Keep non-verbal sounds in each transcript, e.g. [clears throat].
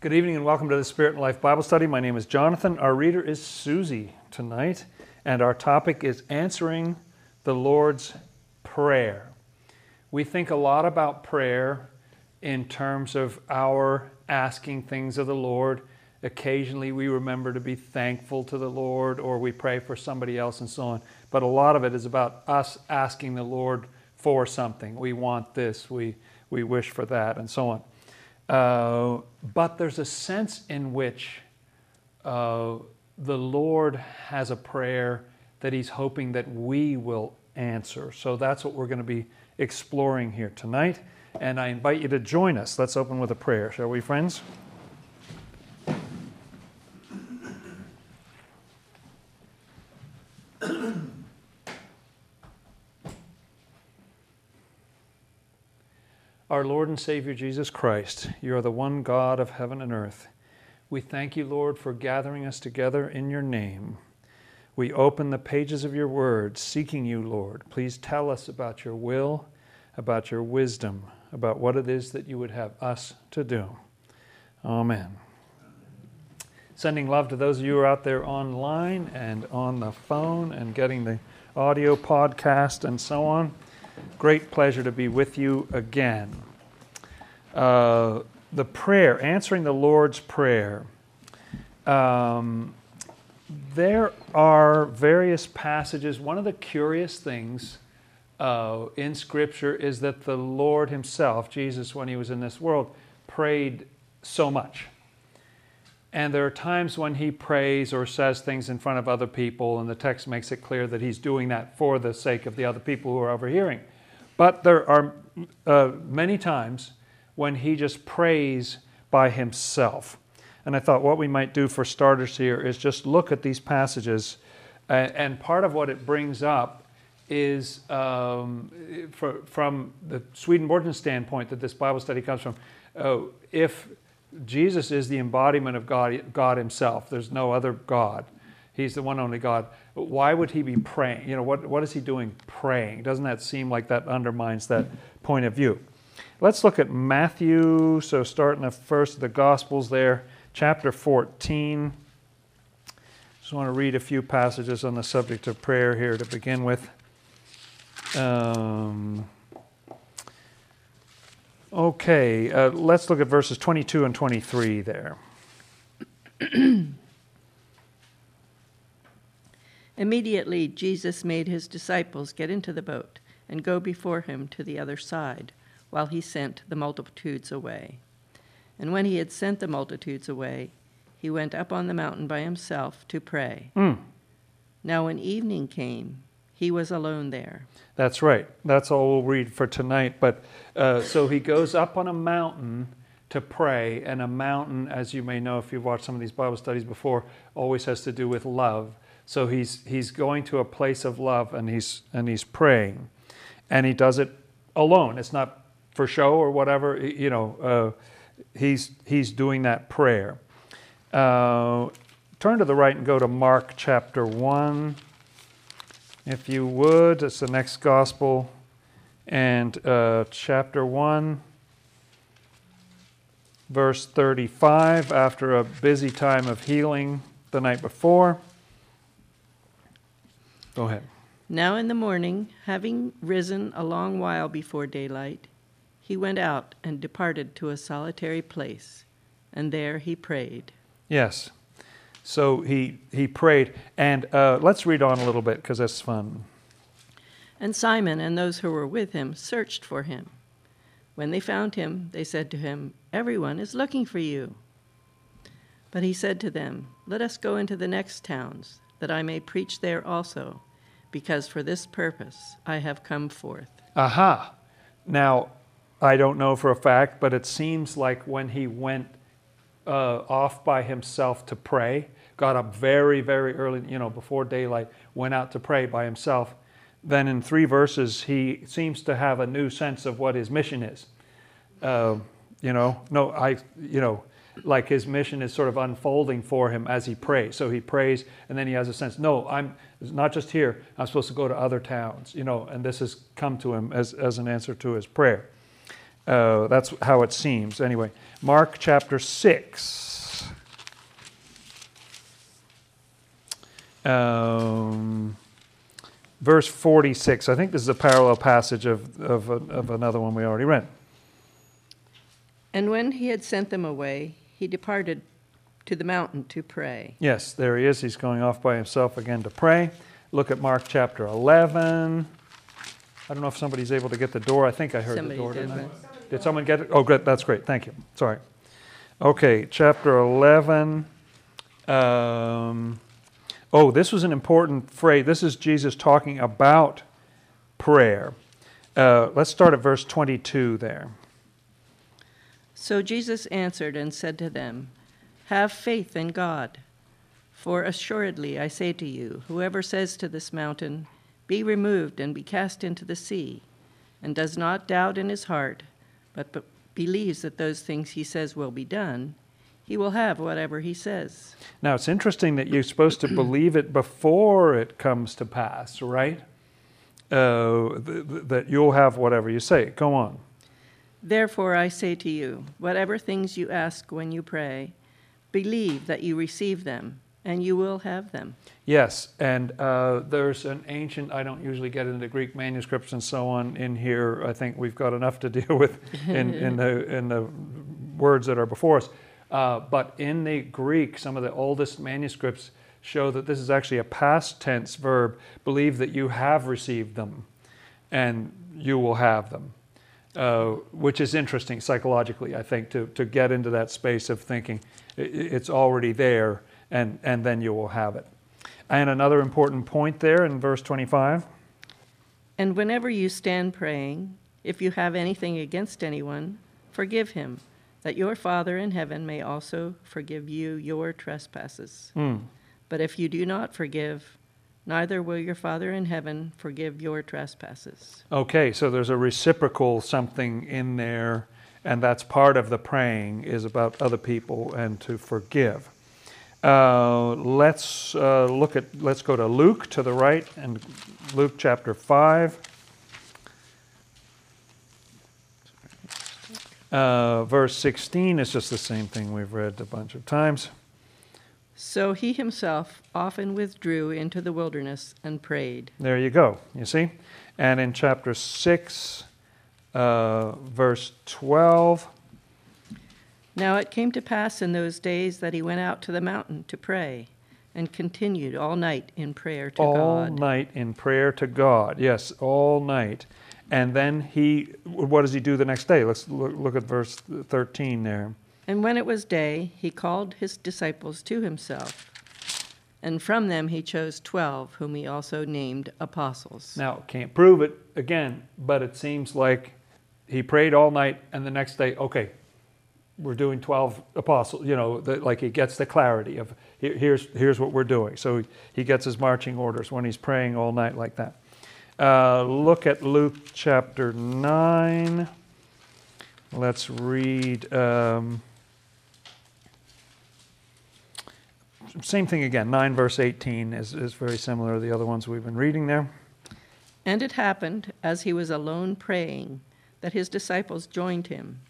Good evening and welcome to the Spirit and Life Bible Study. My name is Jonathan. Our reader is Susie tonight, and our topic is answering the Lord's Prayer. We think a lot about prayer in terms of our asking things of the Lord. Occasionally we remember to be thankful to the Lord or we pray for somebody else and so on. But a lot of it is about us asking the Lord for something. We want this, we, we wish for that, and so on. Uh, but there's a sense in which uh, the Lord has a prayer that He's hoping that we will answer. So that's what we're going to be exploring here tonight. And I invite you to join us. Let's open with a prayer, shall we, friends? Our Lord and Savior Jesus Christ, you are the one God of heaven and earth. We thank you, Lord, for gathering us together in your name. We open the pages of your word, seeking you, Lord. Please tell us about your will, about your wisdom, about what it is that you would have us to do. Amen. Sending love to those of you who are out there online and on the phone and getting the audio podcast and so on. Great pleasure to be with you again. Uh, the prayer, answering the Lord's Prayer. Um, there are various passages. One of the curious things uh, in Scripture is that the Lord Himself, Jesus, when He was in this world, prayed so much. And there are times when He prays or says things in front of other people, and the text makes it clear that He's doing that for the sake of the other people who are overhearing. But there are uh, many times when he just prays by himself. And I thought what we might do for starters here is just look at these passages. Uh, and part of what it brings up is um, for, from the Swedenborgian standpoint that this Bible study comes from. Uh, if Jesus is the embodiment of God, God Himself, there's no other God. He's the one only God. Why would he be praying? You know, what, what is he doing praying? Doesn't that seem like that undermines that point of view? Let's look at Matthew. So, starting the first of the Gospels there, chapter 14. Just want to read a few passages on the subject of prayer here to begin with. Um, okay, uh, let's look at verses 22 and 23 there. Immediately, Jesus made his disciples get into the boat and go before him to the other side, while he sent the multitudes away. And when he had sent the multitudes away, he went up on the mountain by himself to pray. Mm. Now, when evening came, he was alone there. That's right. That's all we'll read for tonight. But uh, so he goes up on a mountain to pray, and a mountain, as you may know if you've watched some of these Bible studies before, always has to do with love. So he's, he's going to a place of love and he's, and he's praying. And he does it alone. It's not for show or whatever. You know, uh, he's, he's doing that prayer. Uh, turn to the right and go to Mark chapter 1, if you would. It's the next gospel. And uh, chapter 1, verse 35, after a busy time of healing the night before. Go ahead. Now in the morning, having risen a long while before daylight, he went out and departed to a solitary place, and there he prayed. Yes. So he, he prayed. And uh, let's read on a little bit because that's fun. And Simon and those who were with him searched for him. When they found him, they said to him, Everyone is looking for you. But he said to them, Let us go into the next towns, that I may preach there also because for this purpose I have come forth. Aha. Now, I don't know for a fact, but it seems like when he went uh, off by himself to pray, got up very, very early, you know, before daylight, went out to pray by himself. Then in three verses, he seems to have a new sense of what his mission is. Uh, you know, no, I, you know, like his mission is sort of unfolding for him as he prays. So he prays, and then he has a sense, no, I'm not just here. I'm supposed to go to other towns, you know. And this has come to him as as an answer to his prayer. Uh, that's how it seems. Anyway, Mark chapter 6. Um, verse 46. I think this is a parallel passage of, of, of another one we already read. And when he had sent them away, he departed to the mountain to pray. Yes, there he is. He's going off by himself again to pray. Look at Mark chapter 11. I don't know if somebody's able to get the door. I think I heard Somebody the door. did, Did someone get it? Oh, good. That's great. Thank you. Sorry. Okay, chapter 11. Um, oh, this was an important phrase. This is Jesus talking about prayer. Uh, let's start at verse 22 there. So Jesus answered and said to them, Have faith in God. For assuredly I say to you, whoever says to this mountain, Be removed and be cast into the sea, and does not doubt in his heart, but believes that those things he says will be done, he will have whatever he says. Now, it's interesting that you're supposed to believe it before it comes to pass, right? Uh, th- th- that you'll have whatever you say. Go on. Therefore I say to you, whatever things you ask when you pray, believe that you receive them, and you will have them. Yes, and uh, there's an ancient, I don't usually get into Greek manuscripts and so on in here. I think we've got enough to [laughs] deal with in, in, the, in the words that are before us. Uh, but in the Greek, some of the oldest manuscripts show that this is actually a past tense verb. Believe that you have received them and you will have them. Uh, which is interesting psychologically, I think, to, to get into that space of thinking it's already there and, and then you will have it. And another important point there in verse 25 And whenever you stand praying, if you have anything against anyone, forgive him, that your Father in heaven may also forgive you your trespasses. Hmm. But if you do not forgive, neither will your Father in heaven forgive your trespasses. Okay, so there's a reciprocal something in there, and that's part of the praying is about other people and to forgive. Uh, let's uh, look at, let's go to Luke to the right, and Luke chapter 5. Uh, verse 16 is just the same thing we've read a bunch of times. So he himself often withdrew into the wilderness and prayed. There you go, you see? And in chapter 6, uh, verse 12, Now it came to pass in those days that he went out to the mountain to pray, and continued all night in prayer to all God. All night in prayer to God. Yes, all night. And then he, what does he do the next day? Let's look, look at verse 13 there. And when it was day, he called his disciples to himself. And from them he chose twelve, whom he also named apostles. Now, can't prove it again, but it seems like he prayed all night and the next day, okay, we're doing 12 apostles, you know, the, like he gets the clarity of here, here's, here's what we're doing. So he gets his marching orders when he's praying all night like that. Uh, look at Luke chapter 9. Let's read. Um, same thing again. 9 verse 18 is, is very similar to the other ones we've been reading there. And it happened, as he was alone praying, that his disciples joined him.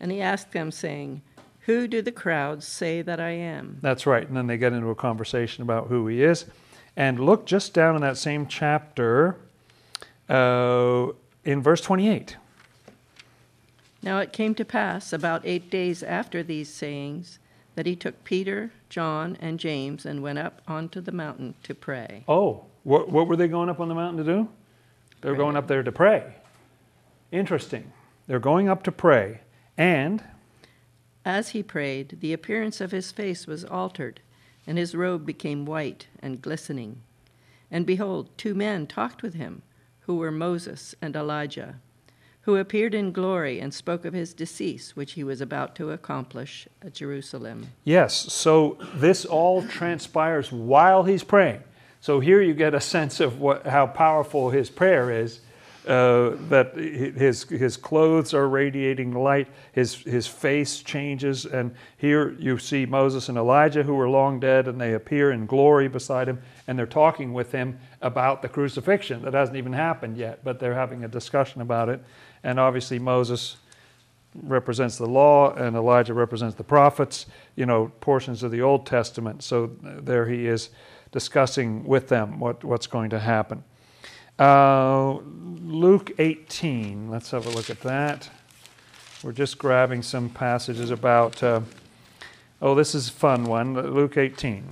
And he asked them, saying, Who do the crowds say that I am? That's right. And then they get into a conversation about who he is. And look just down in that same chapter uh, in verse 28. Now it came to pass, about eight days after these sayings, that he took Peter, John, and James and went up onto the mountain to pray. Oh, what, what were they going up on the mountain to do? They were going up there to pray. Interesting. They're going up to pray. And As he prayed, the appearance of his face was altered, and his robe became white and glistening. And behold, two men talked with him, who were Moses and Elijah, who appeared in glory and spoke of his decease, which he was about to accomplish at Jerusalem. Yes, so this all transpires while he's praying. So here you get a sense of what, how powerful his prayer is. Uh, that his his clothes are radiating light, his his face changes, and here you see Moses and Elijah who were long dead, and they appear in glory beside him, and they're talking with him about the crucifixion that hasn't even happened yet, but they're having a discussion about it, and obviously Moses represents the law, and Elijah represents the prophets, you know, portions of the Old Testament. So there he is discussing with them what, what's going to happen. Uh, Luke 18, let's have a look at that. We're just grabbing some passages about, uh, oh, this is a fun one, Luke 18.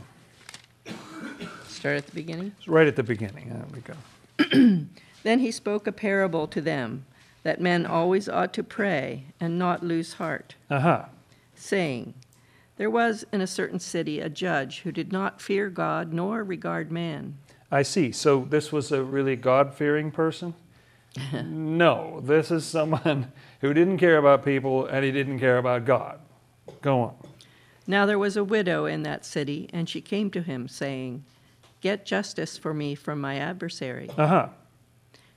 Start at the beginning. It's right at the beginning. There we go. [clears throat] Then he spoke a parable to them that men always ought to pray and not lose heart, Uh huh. saying, There was in a certain city a judge who did not fear God nor regard man. I see. So this was a really God fearing person? [laughs] no, this is someone who didn't care about people and he didn't care about God. Go on. Now there was a widow in that city, and she came to him, saying, Get justice for me from my adversary. Uh huh.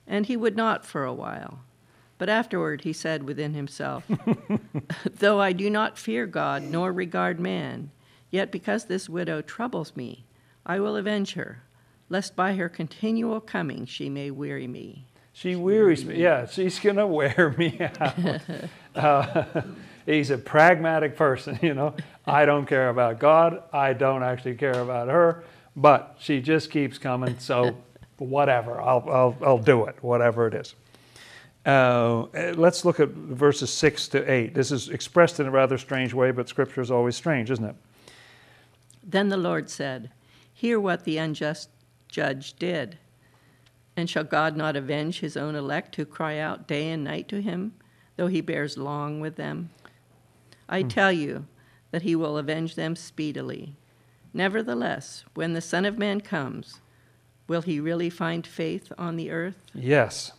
And he would not for a while. But afterward he said within himself, [laughs] Though I do not fear God nor regard man, yet because this widow troubles me, I will avenge her, lest by her continual coming she may weary me. She wearies me. Yeah, she's going [laughs] to wear me out. Uh, [laughs] he's a pragmatic person, [laughs] you know. I don't care about God. I don't actually care about her, but she just keeps coming. So, whatever. I'll, I'll, I'll do it, whatever it is. Uh, let's look at verses 6 to 8. This is expressed in a rather strange way, but scripture is always strange, isn't it? Then the Lord said, Hear what the unjust judge did. And shall God not avenge his own elect who cry out day and night to him, though he bears long with them? I hmm. tell you that he will avenge them speedily. Nevertheless, when the Son of Man comes, will he really find faith on the earth? Yes.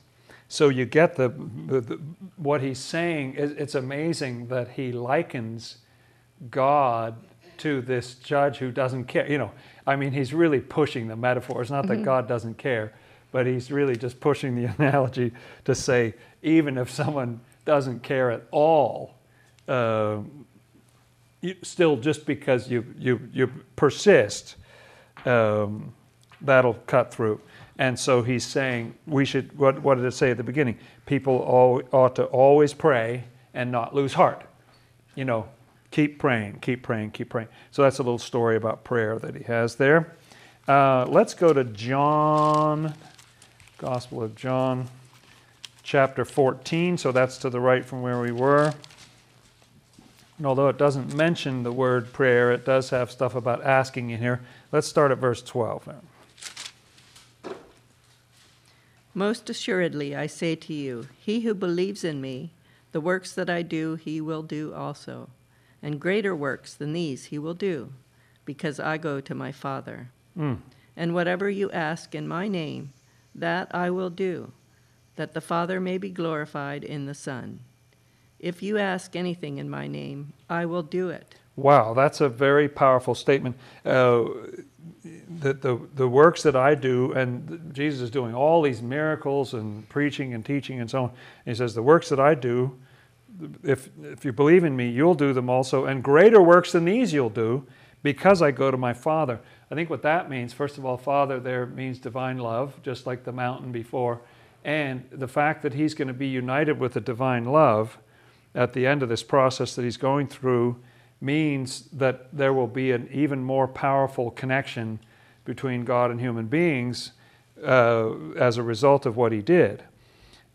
So you get the, the, the what he's saying. It's amazing that he likens God to this judge who doesn't care. You know, I mean, he's really pushing the metaphor. It's not that God doesn't care, but he's really just pushing the [laughs] analogy to say even if someone doesn't care at all, uh, you, still just because you you you persist, um, that'll cut through. And so he's saying we should. What, what did it say at the beginning? People all, ought to always pray and not lose heart. You know, keep praying, keep praying, keep praying. So that's a little story about prayer that he has there. Uh, let's go to John, Gospel of John, chapter 14. So that's to the right from where we were. And although it doesn't mention the word prayer, it does have stuff about asking in here. Let's start at verse 12. Most assuredly, I say to you, he who believes in me, the works that I do, he will do also. And greater works than these he will do, because I go to my Father. Mm. And whatever you ask in my name, that I will do, that the Father may be glorified in the Son. If you ask anything in my name, I will do it. Wow, that's a very powerful statement. Uh, the, the, the works that I do, and Jesus is doing all these miracles and preaching and teaching and so on. And he says, The works that I do, if, if you believe in me, you'll do them also, and greater works than these you'll do because I go to my Father. I think what that means, first of all, Father there means divine love, just like the mountain before. And the fact that he's going to be united with the divine love at the end of this process that he's going through means that there will be an even more powerful connection between God and human beings uh, as a result of what he did.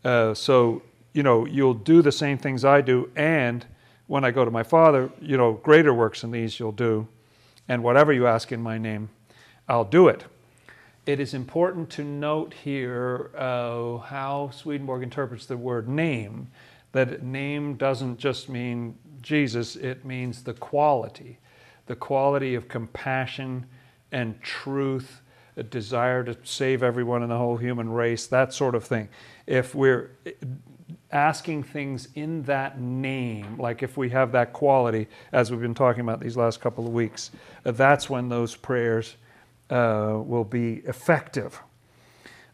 Uh, so, you know, you'll do the same things I do, and when I go to my Father, you know, greater works than these you'll do, and whatever you ask in my name, I'll do it. It is important to note here uh, how Swedenborg interprets the word name, that name doesn't just mean Jesus, it means the quality, the quality of compassion and truth, a desire to save everyone in the whole human race, that sort of thing. If we're asking things in that name, like if we have that quality, as we've been talking about these last couple of weeks, that's when those prayers uh, will be effective.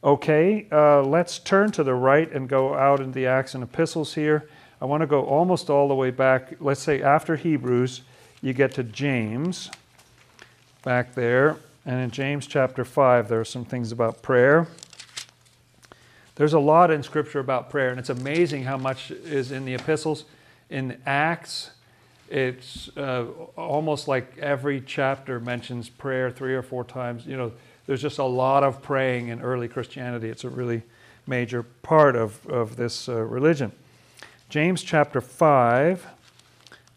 Okay, uh, let's turn to the right and go out in the Acts and Epistles here. I want to go almost all the way back. Let's say after Hebrews, you get to James, back there. And in James chapter 5, there are some things about prayer. There's a lot in Scripture about prayer, and it's amazing how much is in the epistles In Acts, it's uh, almost like every chapter mentions prayer three or four times. You know, there's just a lot of praying in early Christianity. It's a really major part of, of this uh, religion. James chapter 5,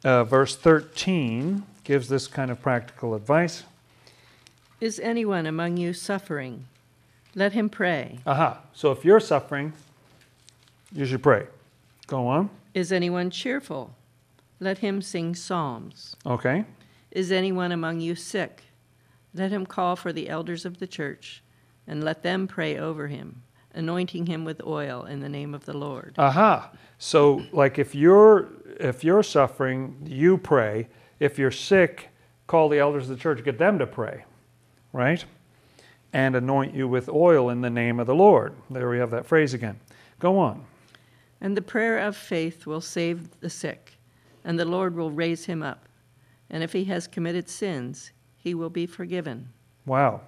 uh, verse 13, gives this kind of practical advice. Is anyone among you suffering? Let him pray. Aha. So if you're suffering, you should pray. Go on. Is anyone cheerful? Let him sing psalms. Okay. Is anyone among you sick? Let him call for the elders of the church, and let them pray over him, anointing him with oil in the name of the Lord. Aha. So like if you're if you're suffering, you pray. If you're sick, call the elders of the church, get them to pray. Right? And anoint you with oil in the name of the Lord. There we have that phrase again. Go on. And the prayer of faith will save the sick, and the Lord will raise him up. And if he has committed sins, he will be forgiven. Wow.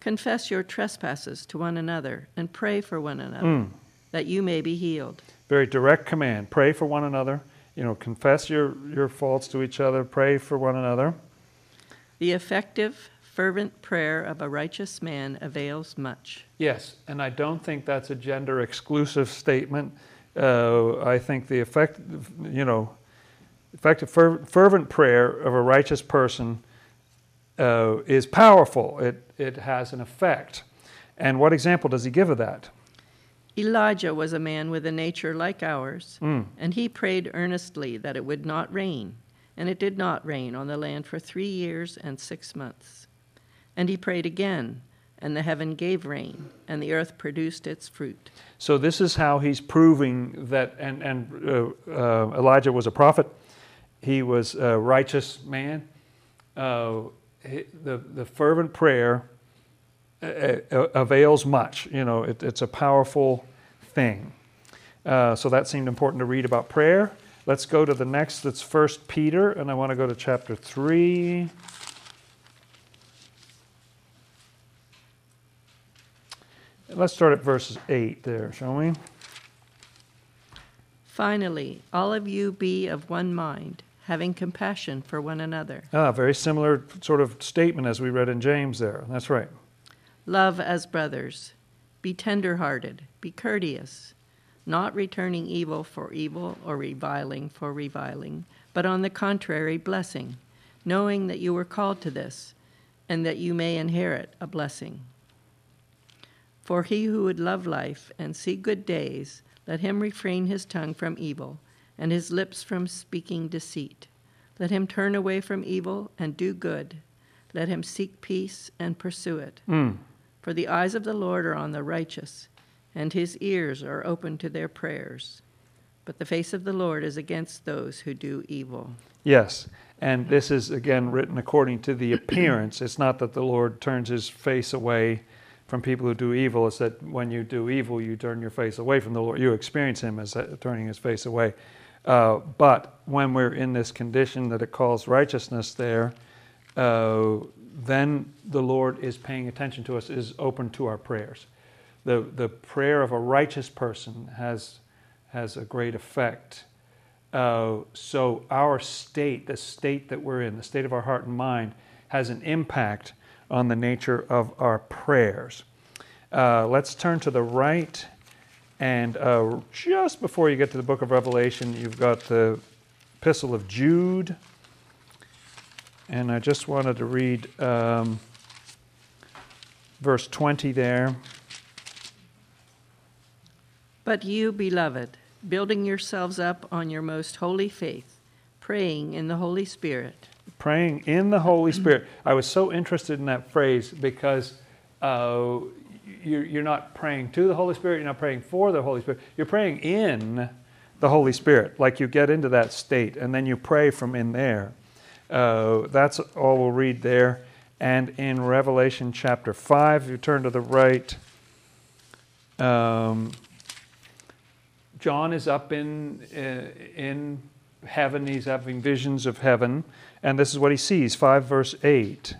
Confess your trespasses to one another and pray for one another, Mm. that you may be healed. Very direct command. Pray for one another. You know, confess your, your faults to each other. Pray for one another. The effective, fervent prayer of a righteous man avails much. Yes, and I don't think that's a gender exclusive statement. Uh, I think the effect, you know, effective fer- fervent prayer of a righteous person uh, is powerful. It it has an effect. And what example does he give of that? Elijah was a man with a nature like ours, Mm. and he prayed earnestly that it would not rain. And it did not rain on the land for three years and six months. And he prayed again, and the heaven gave rain, and the earth produced its fruit. So this is how he's proving that. And and uh, uh, Elijah was a prophet. He was a righteous man. Uh, the the fervent prayer uh, uh, avails much. You know, it, it's a powerful thing. Uh, so that seemed important to read about prayer. Let's go to the next. That's First Peter, and I want to go to chapter three. Let's start at verses eight there, shall we? Finally, all of you be of one mind, having compassion for one another. Ah, very similar sort of statement as we read in James there. That's right. Love as brothers. Be tender-hearted. Be courteous, not returning evil for evil or reviling for reviling, but on the contrary, blessing, knowing that you were called to this, and that you may inherit a blessing. For he who would love life and see good days, let him refrain his tongue from evil, and his lips from speaking deceit. Let him turn away from evil and do good. Let him seek peace and pursue it. Mm. For the eyes of the Lord are on the righteous, and his ears are open to their prayers. But the face of the Lord is against those who do evil. Yes. And this is, again, written according to the appearance. It's not that the Lord turns his face away from people who do evil. is that when you do evil, you turn your face away from the Lord. You experience him as uh, turning his face away. Uh, but when we're in this condition that it calls righteousness there, uh, then the Lord is paying attention to us, is open to our prayers. The, the prayer of a righteous person has, has a great effect. Uh, so our state, the state that we're in, the state of our heart and mind, has an impact on the nature of our prayers. Uh, let's turn to the right. And uh, just before you get to the book of Revelation, you've got the epistle of Jude. And I just wanted to read um, verse 20 there. But you, beloved, building yourselves up on your most holy faith, praying in the Holy Spirit. Praying in the Holy Spirit. I was so interested in that phrase because uh, you're, you're not praying to the Holy Spirit, you're not praying for the Holy Spirit, you're praying in the Holy Spirit. Like you get into that state and then you pray from in there. Uh, that's all we'll read there. And in Revelation chapter 5, if you turn to the right, um, John is up in, uh, in heaven. He's having visions of heaven. And this is what he sees 5 verse 8.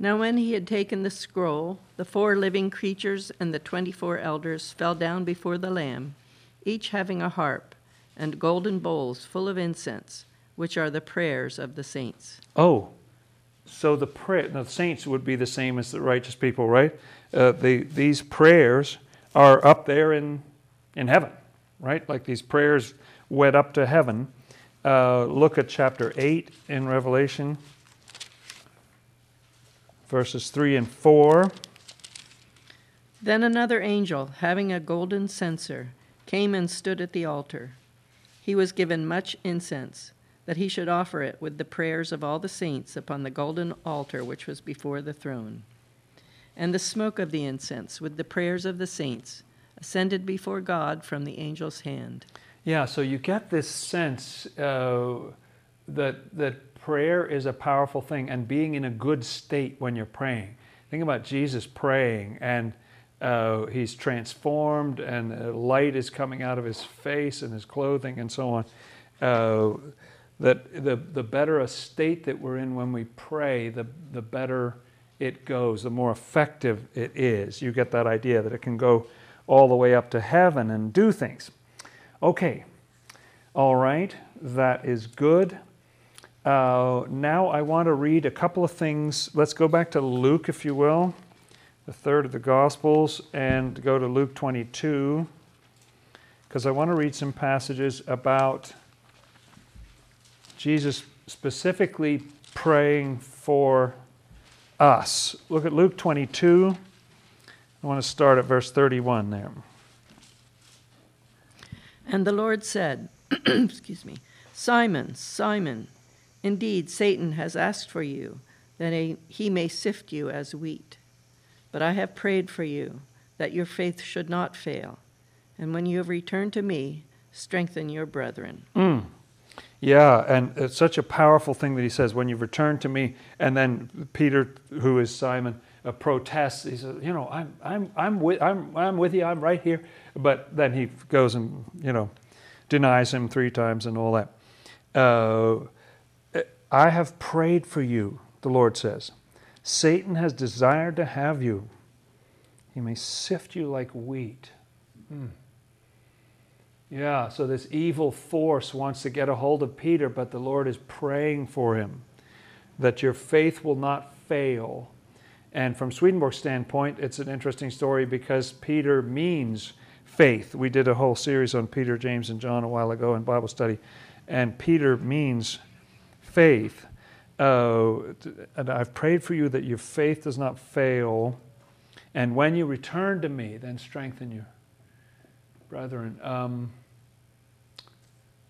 Now, when he had taken the scroll, the four living creatures and the twenty four elders fell down before the Lamb, each having a harp, and golden bowls full of incense, which are the prayers of the saints. Oh, so the prayer, the saints would be the same as the righteous people, right? Uh, the, these prayers are up there in, in heaven, right? Like these prayers went up to heaven. Uh, look at chapter 8 in Revelation, verses 3 and 4. Then another angel, having a golden censer, came and stood at the altar. He was given much incense, that he should offer it with the prayers of all the saints upon the golden altar which was before the throne. And the smoke of the incense, with the prayers of the saints, ascended before God from the angel's hand. Yeah, so you get this sense uh, that that prayer is a powerful thing, and being in a good state when you're praying. Think about Jesus praying, and uh, he's transformed, and light is coming out of his face and his clothing, and so on. Uh, that the the better a state that we're in when we pray, the the better it goes, the more effective it is. You get that idea that it can go all the way up to heaven and do things. Okay, all right, that is good. Uh, now I want to read a couple of things. Let's go back to Luke, if you will, the third of the Gospels, and go to Luke 22, because I want to read some passages about Jesus specifically praying for us. Look at Luke 22. I want to start at verse 31 there. And the Lord said, [clears throat] Excuse me, Simon, Simon, indeed Satan has asked for you, that he may sift you as wheat. But I have prayed for you, that your faith should not fail. And when you have returned to me, strengthen your brethren. Mm. Yeah, and it's such a powerful thing that he says, when you've returned to me, and then Peter, who is Simon, uh, protests. He says, you know, I'm, I'm, I'm, with, I'm, I'm with you, I'm right here. But then he goes and, you know, denies him three times and all that. Uh, I have prayed for you, the Lord says. Satan has desired to have you. He may sift you like wheat. Hmm. Yeah, so this evil force wants to get a hold of Peter, but the Lord is praying for him that your faith will not fail. And from Swedenborg's standpoint, it's an interesting story because Peter means faith. We did a whole series on Peter, James, and John a while ago in Bible study, and Peter means faith. Uh, and I've prayed for you that your faith does not fail. And when you return to me, then strengthen your brethren. Um,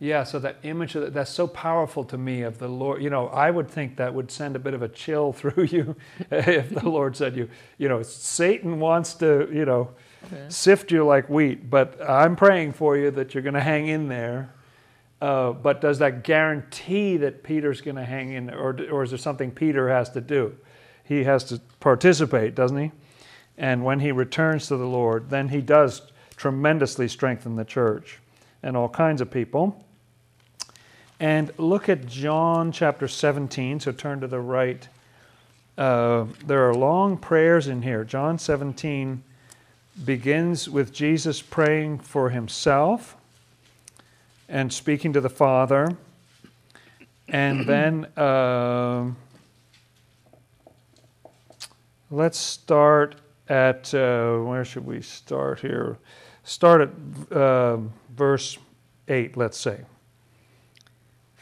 yeah, so that image of, that's so powerful to me of the Lord. You know, I would think that would send a bit of a chill [laughs] through you if the [laughs] Lord said you, you know, Satan wants to, you know, sift you like wheat, but I'm praying for you that you're going to hang in there. Uh, but does that guarantee that Peter's going to hang in, or, or is there something Peter has to do? He has to participate, doesn't he? And when he returns to the Lord, then he does tremendously strengthen the church and all kinds of people. And look at John chapter 17. So turn to the right. Uh, there are long prayers in here. John 17 begins with Jesus praying for himself and speaking to the Father. And [clears throat] then uh, let's start at, uh, where should we start here? Start at uh, verse 8, let's say.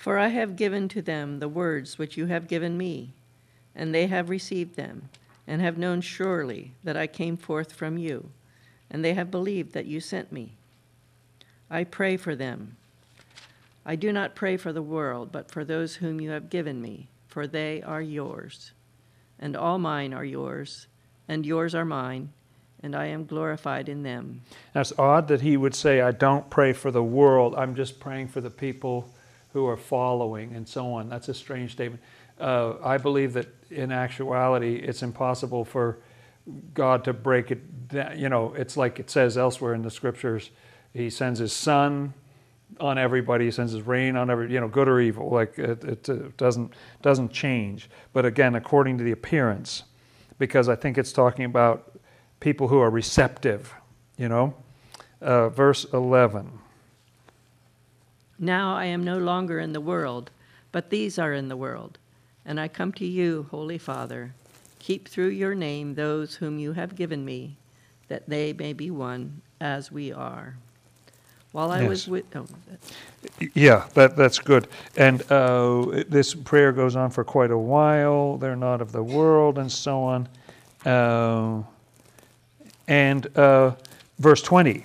For I have given to them the words which you have given me, and they have received them, and have known surely that I came forth from you, and they have believed that you sent me. I pray for them. I do not pray for the world, but for those whom you have given me, for they are yours. And all mine are yours, and yours are mine, and I am glorified in them. That's odd that he would say, I don't pray for the world, I'm just praying for the people who are following and so on. That's a strange statement. Uh, I believe that in actuality, it's impossible for God to break it down. You know, it's like it says elsewhere in the scriptures He sends His sun on everybody, He sends His rain on every, you know, good or evil. Like it, it, doesn't, doesn't change. But again, according to the appearance, because I think it's talking about people who are receptive, you know. Uh, verse 11. Now I am no longer in the world, but these are in the world. And I come to you, Holy Father. Keep through your name those whom you have given me, that they may be one as we are. While I Yes. was with. Oh, Yeah, that, that's good. And uh, this prayer goes on for quite a while. They're not of the world, and so on. Uh, and uh, verse 20.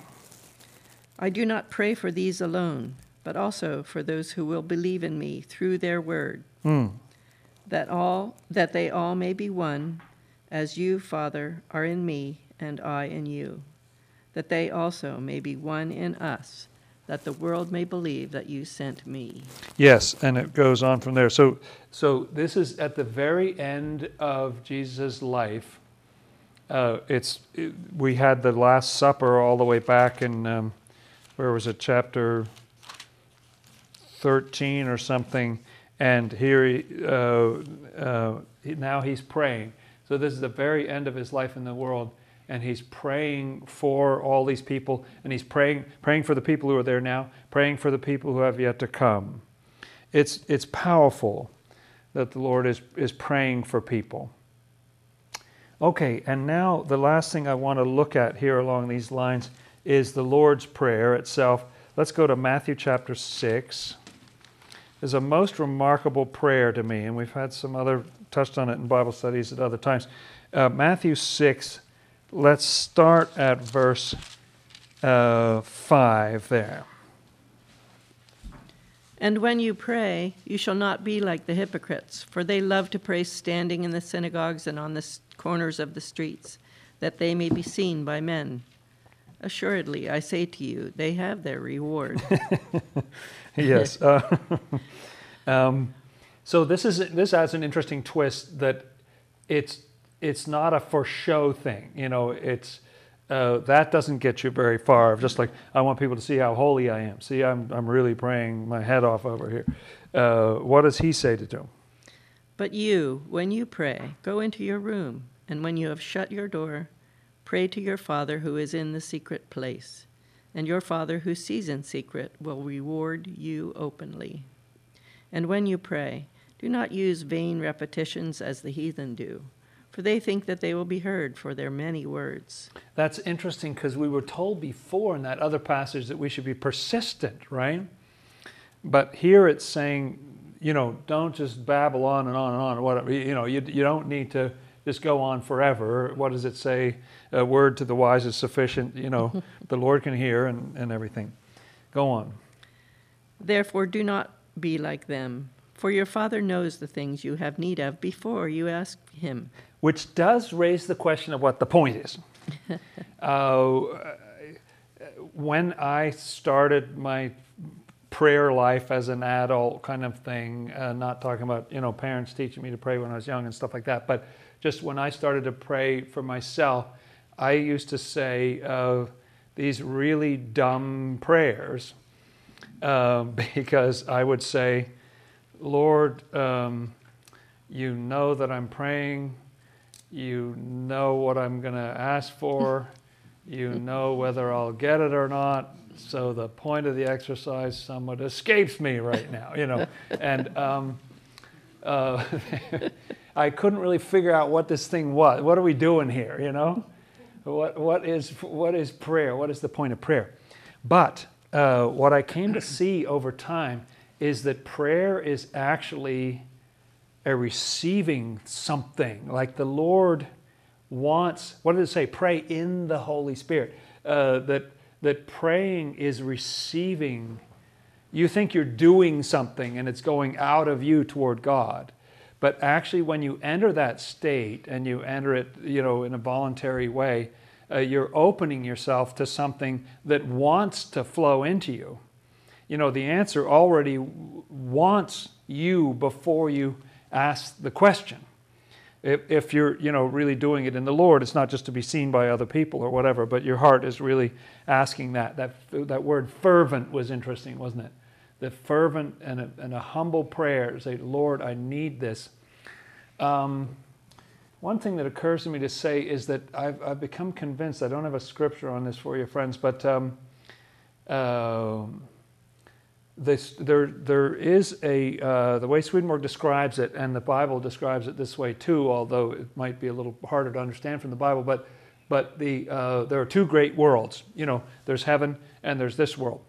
I do not pray for these alone, but also for those who will believe in me through their word, Hmm. that all that they all may be one, as you, Father, are in me and I in you, that they also may be one in us, that the world may believe that you sent me. Yes, and it goes on from there. So, so this is at the very end of Jesus' life. Uh, it's it, we had the Last Supper all the way back in um, where was it, chapter thirteen or something, and here he, uh, uh, now he's praying. So this is the very end of his life in the world, and he's praying for all these people, and he's praying praying for the people who are there now, praying for the people who have yet to come. It's it's powerful that the Lord is is praying for people. Okay, and now the last thing I want to look at here along these lines is the Lord's Prayer itself. Let's go to Matthew chapter 6. It's a most remarkable prayer to me, and we've had some other, touched on it in Bible studies at other times. Uh, Matthew 6, let's start at verse uh, 5 there. And when you pray, you shall not be like the hypocrites, for they love to pray standing in the synagogues and on the corners of the streets, that they may be seen by men. Assuredly, I say to you, they have their reward. [laughs] yes. Uh, [laughs] um, so this is this adds an interesting twist that it's it's not a for show thing. You know, it's uh, that doesn't get you very far. Just like I want people to see how holy I am. See, I'm I'm really praying my head off over here. Uh, what does he say to do? But you, when you pray, go into your room, and when you have shut your door, pray to your Father who is in the secret place. And your Father who sees in secret will reward you openly. And when you pray, do not use vain repetitions as the heathen do, for they think that they will be heard for their many words. That's interesting because we were told before in that other passage that we should be persistent, right? But here it's saying, you know, don't just babble on and on and on. Whatever, you know, you, you don't need to just go on forever. What does it say? A word to the wise is sufficient. You know, [laughs] the Lord can hear and, and everything. Go on. Therefore, do not be like them, for your Father knows the things you have need of before you ask Him. Which does raise the question of what the point is. [laughs] uh, when I started my prayer life as an adult kind of thing, uh, not talking about, you know, parents teaching me to pray when I was young and stuff like that, but just when I started to pray for myself, I used to say uh, these really dumb prayers um, [laughs] because I would say, Lord, um, you know that I'm praying. You know what I'm going to ask for. You know whether I'll get it or not. So the point of the exercise somewhat escapes me right now, you know. [laughs] And um, uh, [laughs] I couldn't really figure out what this thing was. What are we doing here, you know? What, what, is, what is prayer? What is the point of prayer? But uh, what I came to see over time is that prayer is actually a receiving something. Like the Lord wants, what did it say? Pray in the Holy Spirit. Uh, that, that praying is receiving. You think you're doing something and it's going out of you toward God. But actually, when you enter that state and you enter it, you know, in a voluntary way, uh, you're opening yourself to something that wants to flow into you. You know, the answer already wants you before you ask the question. If, if you're, you know, really doing it in the Lord, it's not just to be seen by other people or whatever, but your heart is really asking that. That, that word fervent was interesting, wasn't it? The fervent and a, and a humble prayer say, Lord, I need this. Um, one thing that occurs to me to say is that I've, I've become convinced, I don't have a scripture on this for you, friends, but um, uh, this, there, there is a, uh, the way Swedenborg describes it, and the Bible describes it this way too, although it might be a little harder to understand from the Bible, but, but the, uh, there are two great worlds. You know, there's heaven and there's this world.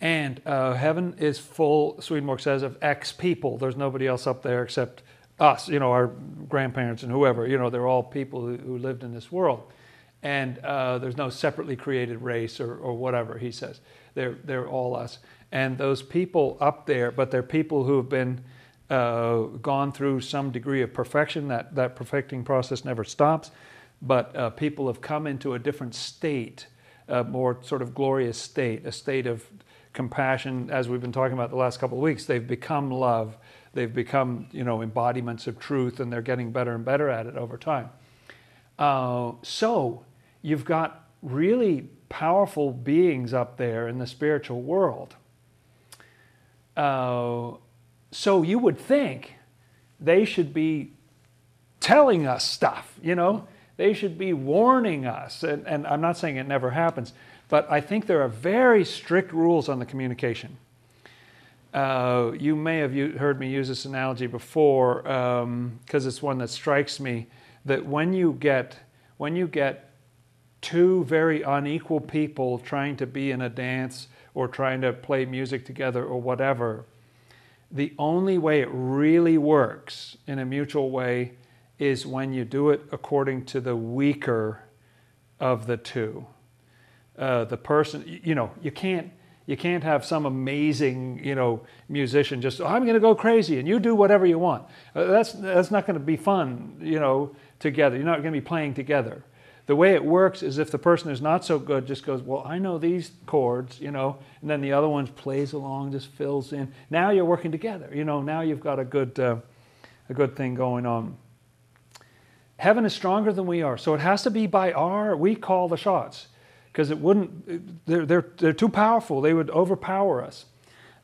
And uh, heaven is full, Swedenborg says, of ex people. There's nobody else up there except us, you know, our grandparents and whoever. You know, they're all people who, who lived in this world. And uh, there's no separately created race or, or whatever, he says. They're, they're all us. And those people up there, but they're people who have been uh, gone through some degree of perfection. That, that perfecting process never stops. But uh, people have come into a different state, a more sort of glorious state, a state of compassion, as we've been talking about the last couple of weeks. They've become love. They've become, you know, embodiments of truth, and they're getting better and better at it over time. Uh, so you've got really powerful beings up there in the spiritual world. Uh, so you would think they should be telling us stuff, you know? They should be warning us. And, and I'm not saying it never happens, but I think there are very strict rules on the communication. Uh, you may have heard me use this analogy before because um, it's one that strikes me that when you get when you get two very unequal people trying to be in a dance or trying to play music together or whatever, the only way it really works in a mutual way is when you do it according to the weaker of the two. Uh, the person, you know, you can't you can't have some amazing, you know, musician just oh, I'm going to go crazy and you do whatever you want. Uh, that's that's not going to be fun, you know, together. You're not going to be playing together. The way it works is if the person who's not so good just goes, Well, I know these chords, you know, and then the other one plays along, just fills in. Now you're working together, you know, now you've got a good, uh, a good thing going on. Heaven is stronger than we are, so it has to be by our, we call the shots, because it wouldn't, they're, they're, they're too powerful, they would overpower us.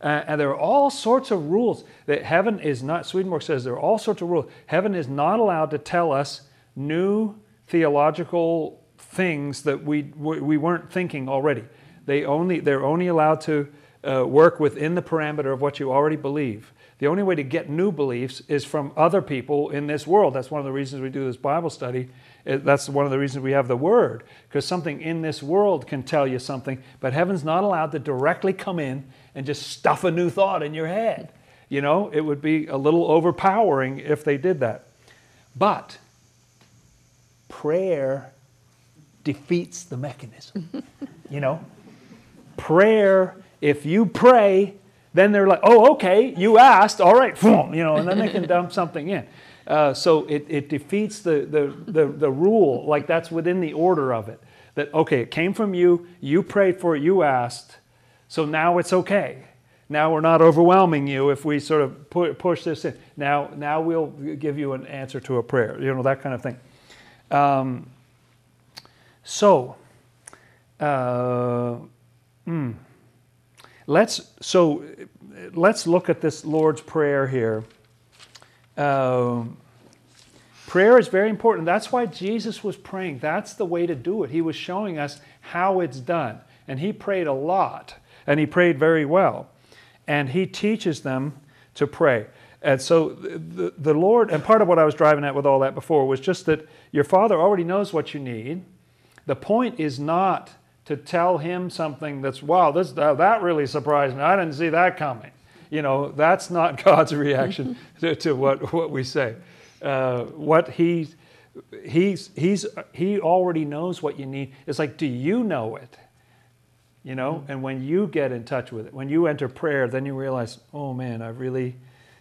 Uh, and there are all sorts of rules that heaven is not, Swedenborg says there are all sorts of rules. Heaven is not allowed to tell us new theological things that we, we weren't thinking already. They only, they're only allowed to uh, work within the parameter of what you already believe. The only way to get new beliefs is from other people in this world. That's one of the reasons we do this Bible study. That's one of the reasons we have the Word, because something in this world can tell you something, but heaven's not allowed to directly come in and just stuff a new thought in your head. You know, it would be a little overpowering if they did that. But prayer defeats the mechanism. [laughs] you know? Prayer, if you pray, then they're like, oh, okay, you asked, all right, [laughs] boom, you know, and then they can dump something in. Uh, so it, it defeats the, the, the, the rule, like that's within the order of it. That, okay, it came from you, you prayed for it, you asked, so now it's okay. Now we're not overwhelming you if we sort of pu- push this in. Now, now we'll give you an answer to a prayer, you know, that kind of thing. Um, so, uh, mm, let's so let's look at this Lord's Prayer here. Uh, prayer is very important. That's why Jesus was praying. That's the way to do it. He was showing us how it's done, and he prayed a lot, and he prayed very well, and he teaches them to pray. And so the, the Lord, and part of what I was driving at with all that before was just that your Father already knows what you need. The point is not to tell Him something that's, wow, this, that really surprised me. I didn't see that coming. You know, that's not [laughs] God's reaction to, to, what, what we say. Uh, what he, he's, he's, he already knows what you need. It's like, do you know it? You know, mm-hmm. and when you get in touch with it, when you enter prayer, then you realize, oh man, I really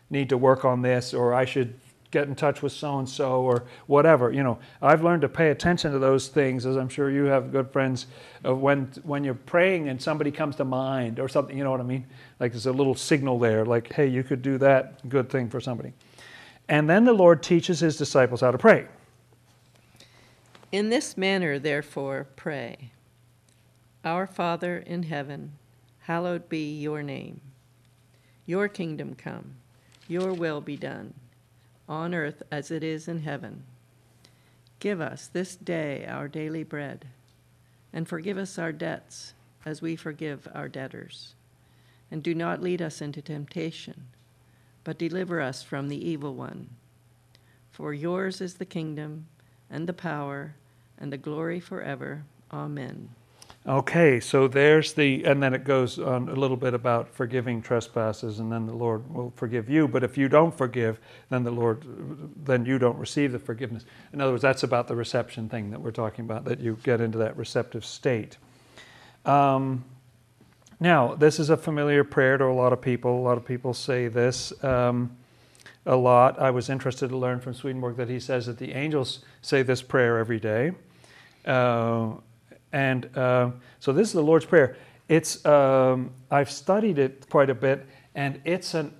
need to work on this, or I should get in touch with so and so, or whatever. You know, I've learned to pay attention to those things, as I'm sure you have good friends. Of when when you're praying and somebody comes to mind or something, you know what I mean? Like there's a little signal there, like, hey, you could do that good thing for somebody. And then the Lord teaches his disciples how to pray. In this manner, therefore, pray Our Father in heaven, hallowed be your name. Your kingdom come your will be done, on earth as it is in heaven. Give us this day our daily bread, and forgive us our debts as we forgive our debtors. and do not lead us into temptation, but deliver us from the evil one. For yours is the kingdom, and the power, and the glory forever. Amen. Okay, so there's the, and then it goes on a little bit about forgiving trespasses, and then the Lord will forgive you. But if you don't forgive, then the Lord, then you don't receive the forgiveness. In other words, that's about the reception thing that we're talking about, that you get into that receptive state. Um, now, this is a familiar prayer to a lot of people. A lot of people say this um, a lot. I was interested to learn from Swedenborg that he says that the angels say this prayer every day. Uh, and uh, so this is the Lord's Prayer. It's um, I've studied it quite a bit, and it's an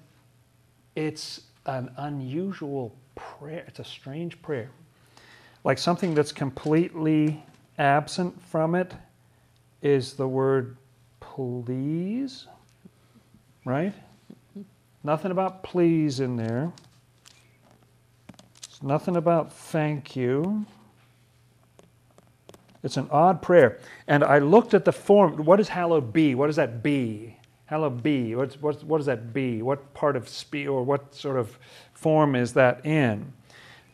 it's an unusual prayer. It's a strange prayer, like something that's completely absent from it is the word please, right? Nothing about please in there. It's nothing about thank you. It's an odd prayer. And I looked at the form. What is hallowed be? What does that be? Hallowed be. What's, what's, what does that be? What part of speech or what sort of form is that in?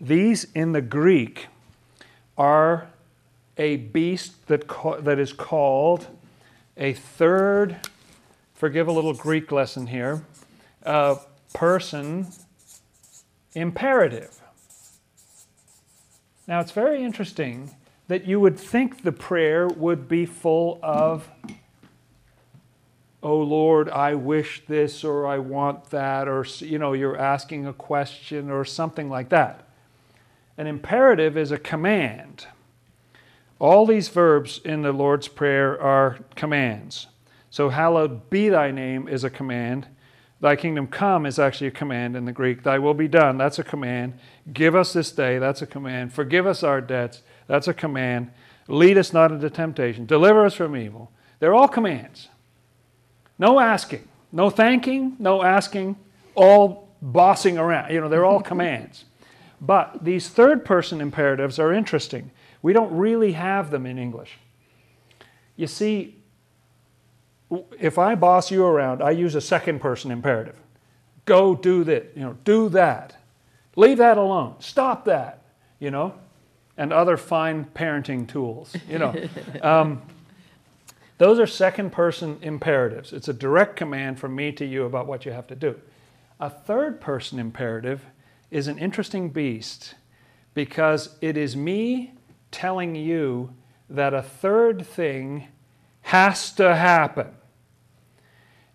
These in the Greek are a beast that, that is called a third, forgive a little Greek lesson here, uh, person imperative. Now it's very interesting that you would think the prayer would be full of, oh Lord, I wish this or I want that, or you know, you're asking a question or something like that. An imperative is a command. All these verbs in the Lord's Prayer are commands. So, hallowed be thy name is a command. Thy kingdom come is actually a command in the Greek. Thy will be done, that's a command. Give us this day, that's a command. Forgive us our debts, that's a command. Lead us not into temptation. Deliver us from evil. They're all commands. No asking, no thanking, no asking, all bossing around. You know, they're all [laughs] commands. But these third person imperatives are interesting. We don't really have them in English. You see, if I boss you around, I use a second person imperative. Go do this, you know, do that. Leave that alone. Stop that, you know, and other fine parenting tools, you know. [laughs] um, those are second person imperatives. It's a direct command from me to you about what you have to do. A third person imperative is an interesting beast because it is me telling you that a third thing has to happen.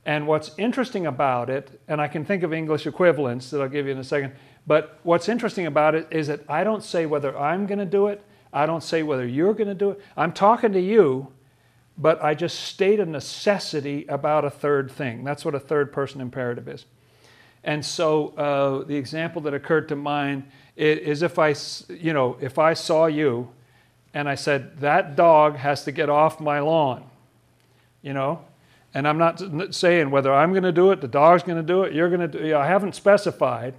And what's interesting about it, and I can think of English equivalents that I'll give you in a second, but what's interesting about it is that I don't say whether I'm going to do it, I don't say whether you're going to do it. I'm talking to you, but I just state a necessity about a third thing. That's what a third person imperative is. And so uh, the example that occurred to mind is if I, you know, if I saw you and I said, That dog has to get off my lawn. You know? And I'm not saying whether I'm going to do it, the dog's going to do it, you're going to do it. I haven't specified,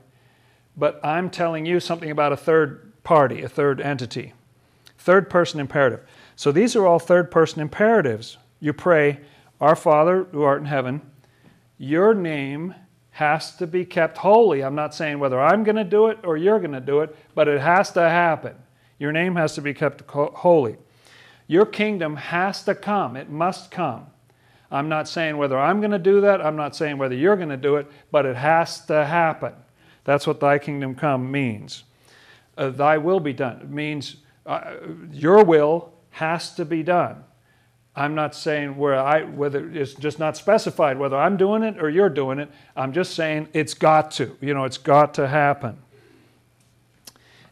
but I'm telling you something about a third party, a third entity. Third person imperative. So these are all third person imperatives. You pray, Our Father who art in heaven, your name has to be kept holy. I'm not saying whether I'm going to do it or you're going to do it, but it has to happen. Your name has to be kept holy. Your kingdom has to come, it must come. I'm not saying whether I'm going to do that, I'm not saying whether you're going to do it, but it has to happen. That's what thy kingdom come means. Uh, thy will be done. It means uh, your will has to be done. I'm not saying where I, whether it's just not specified whether I'm doing it or you're doing it. I'm just saying it's got to. You know, it's got to happen.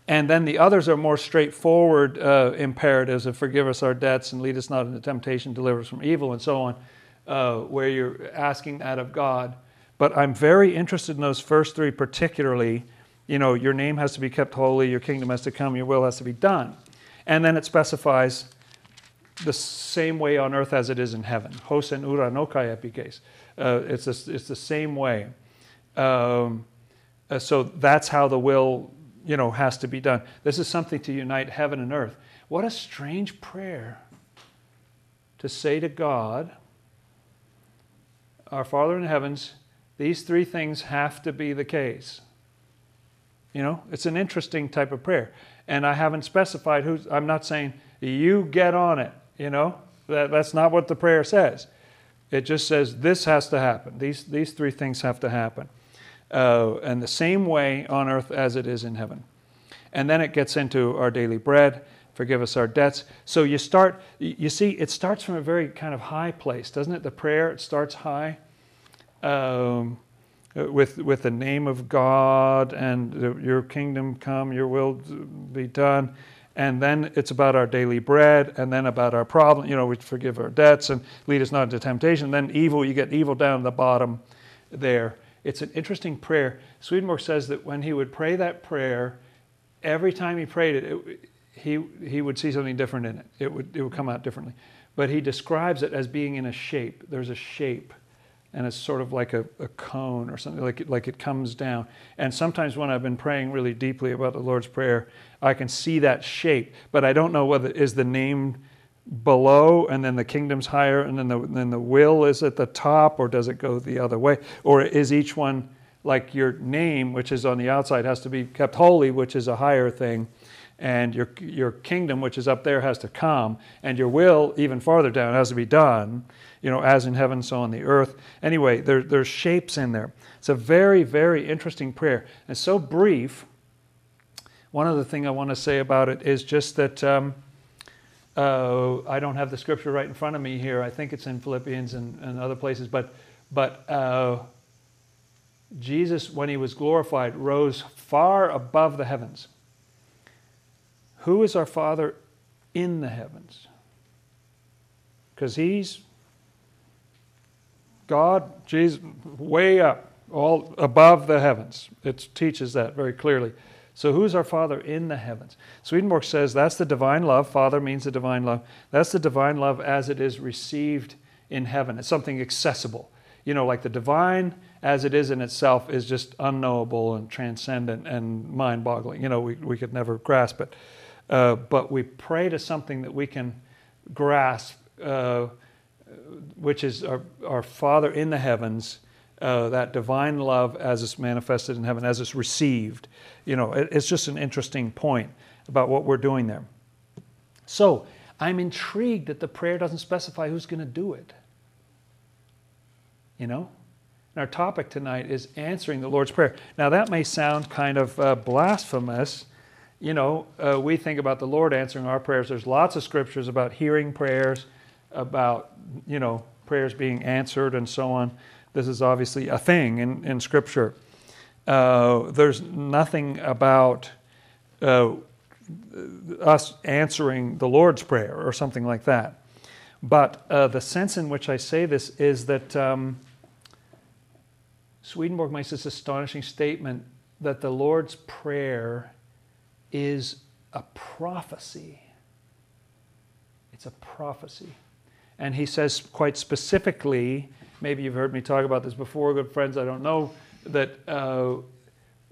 And then the others are more straightforward uh, imperatives of forgive us our debts and lead us not into temptation, deliver us from evil, and so on, uh, where you're asking that of God. But I'm very interested in those first three, particularly. You know, your name has to be kept holy, your kingdom has to come, your will has to be done. And then it specifies the same way on earth as it is in heaven. Hos en ourano kai epi ges. Uh, it's, it's the same way. Um, uh, so that's how the will you know, has to be done. This is something to unite heaven and earth. What a strange prayer to say to God, Our Father in the heavens, these three things have to be the case. You know, it's an interesting type of prayer. And I haven't specified who's, I'm not saying, you get on it, you know, that, that's not what the prayer says. It just says this has to happen. These, these three things have to happen. Uh, and the same way on earth as it is in heaven. And then it gets into our daily bread, forgive us our debts. So you start, you see, it starts from a very kind of high place, doesn't it? The prayer, it starts high. Um, with, with the name of God and your kingdom come, your will be done. And then it's about our daily bread, and then about our problem. You know, we forgive our debts and lead us not into temptation. Then evil, you get evil down at the bottom there. It's an interesting prayer. Swedenborg says that when he would pray that prayer, every time he prayed it, it he, he would see something different in it. It would, it would come out differently. But he describes it as being in a shape. There's a shape and it's sort of like a, a cone or something, like it, like it comes down. And sometimes when I've been praying really deeply about the Lord's Prayer, I can see that shape, but I don't know whether is the name below and then the kingdom's higher and then the, then the will is at the top or does it go the other way? Or is each one like your name, which is on the outside, has to be kept holy, which is a higher thing, and your, your kingdom, which is up there, has to come, and your will, even farther down, has to be done you know, as in heaven, so on the earth. Anyway, there, there's shapes in there. It's a very, very interesting prayer. And so brief. One other thing I want to say about it is just that um, uh, I don't have the scripture right in front of me here. I think it's in Philippians and, and other places. But, but uh, Jesus, when he was glorified, rose far above the heavens. Who is our Father in the heavens? Because he's God, Jesus, way up, all above the heavens. It teaches that very clearly. So, who's our Father in the heavens? Swedenborg says that's the divine love. Father means the divine love. That's the divine love as it is received in heaven. It's something accessible. You know, like the divine as it is in itself is just unknowable and transcendent and mind boggling. You know, we, we could never grasp it. Uh, but we pray to something that we can grasp. Uh, which is our, our Father in the heavens, uh, that divine love as it's manifested in heaven, as it's received. You know, it, it's just an interesting point about what we're doing there. So I'm intrigued that the prayer doesn't specify who's going to do it. You know? And our topic tonight is answering the Lord's Prayer. Now, that may sound kind of uh, blasphemous. You know, uh, we think about the Lord answering our prayers. There's lots of scriptures about hearing prayers about, you know, prayers being answered and so on. This is obviously a thing in, in Scripture. Uh, there's nothing about uh, us answering the Lord's Prayer or something like that. But uh, the sense in which I say this is that um, Swedenborg makes this astonishing statement that the Lord's Prayer is a prophecy. It's a prophecy. And he says quite specifically, maybe you've heard me talk about this before, good friends, I don't know, that, uh,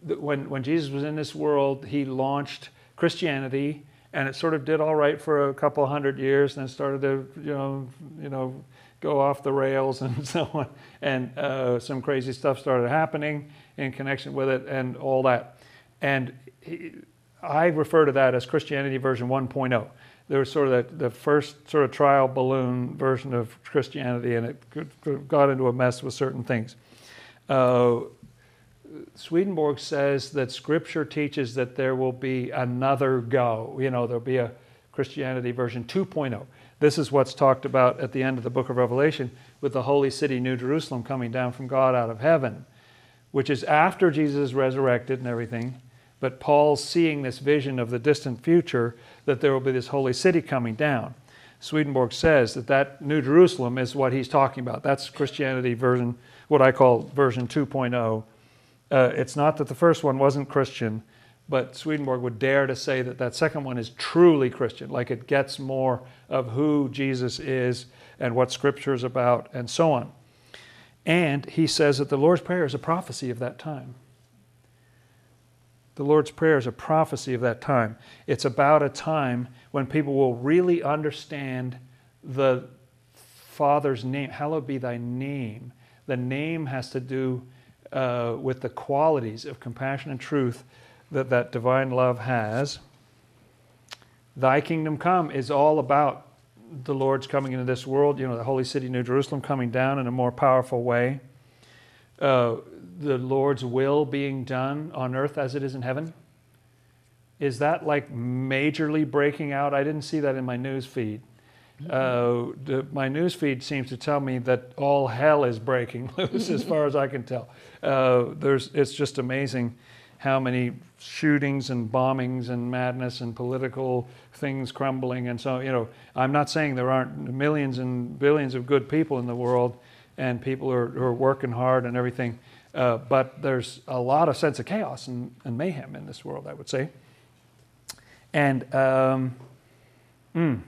that when, when Jesus was in this world, he launched Christianity, and it sort of did all right for a couple hundred years, and then started to, you know, you know, go off the rails [laughs] and so on, and uh, some crazy stuff started happening in connection with it, and all that. And he, I refer to that as Christianity version 1.0 there was sort of the, the first sort of trial balloon version of Christianity, and it got into a mess with certain things. Uh, Swedenborg says that Scripture teaches that there will be another go. You know, there'll be a Christianity version 2.0. This is what's talked about at the end of the book of Revelation with the holy city, New Jerusalem, coming down from God out of heaven, which is after Jesus resurrected and everything. But Paul's seeing this vision of the distant future that there will be this holy city coming down. Swedenborg says that that New Jerusalem is what he's talking about. That's Christianity version, what I call version 2.0. Uh, it's not that the first one wasn't Christian, but Swedenborg would dare to say that that second one is truly Christian, like it gets more of who Jesus is and what Scripture is about and so on. And he says that the Lord's Prayer is a prophecy of that time. The Lord's Prayer is a prophecy of that time. It's about a time when people will really understand the Father's name. Hallowed be thy name. The name has to do uh, with the qualities of compassion and truth that that divine love has. Thy kingdom come is all about the Lord's coming into this world, you know, the holy city, New Jerusalem, coming down in a more powerful way. Uh, the Lord's will being done on earth as it is in heaven. Is that like majorly breaking out? I didn't see that in my news feed. Uh, the, my news feed seems to tell me that all hell is breaking [laughs] loose, as far as I can tell. Uh, there's, it's just amazing how many shootings and bombings and madness and political things crumbling. And so, you know, I'm not saying there aren't millions and billions of good people in the world and people are, are working hard and everything. Uh, but there's a lot of sense of chaos and, and mayhem in this world, I would say. And um, mm,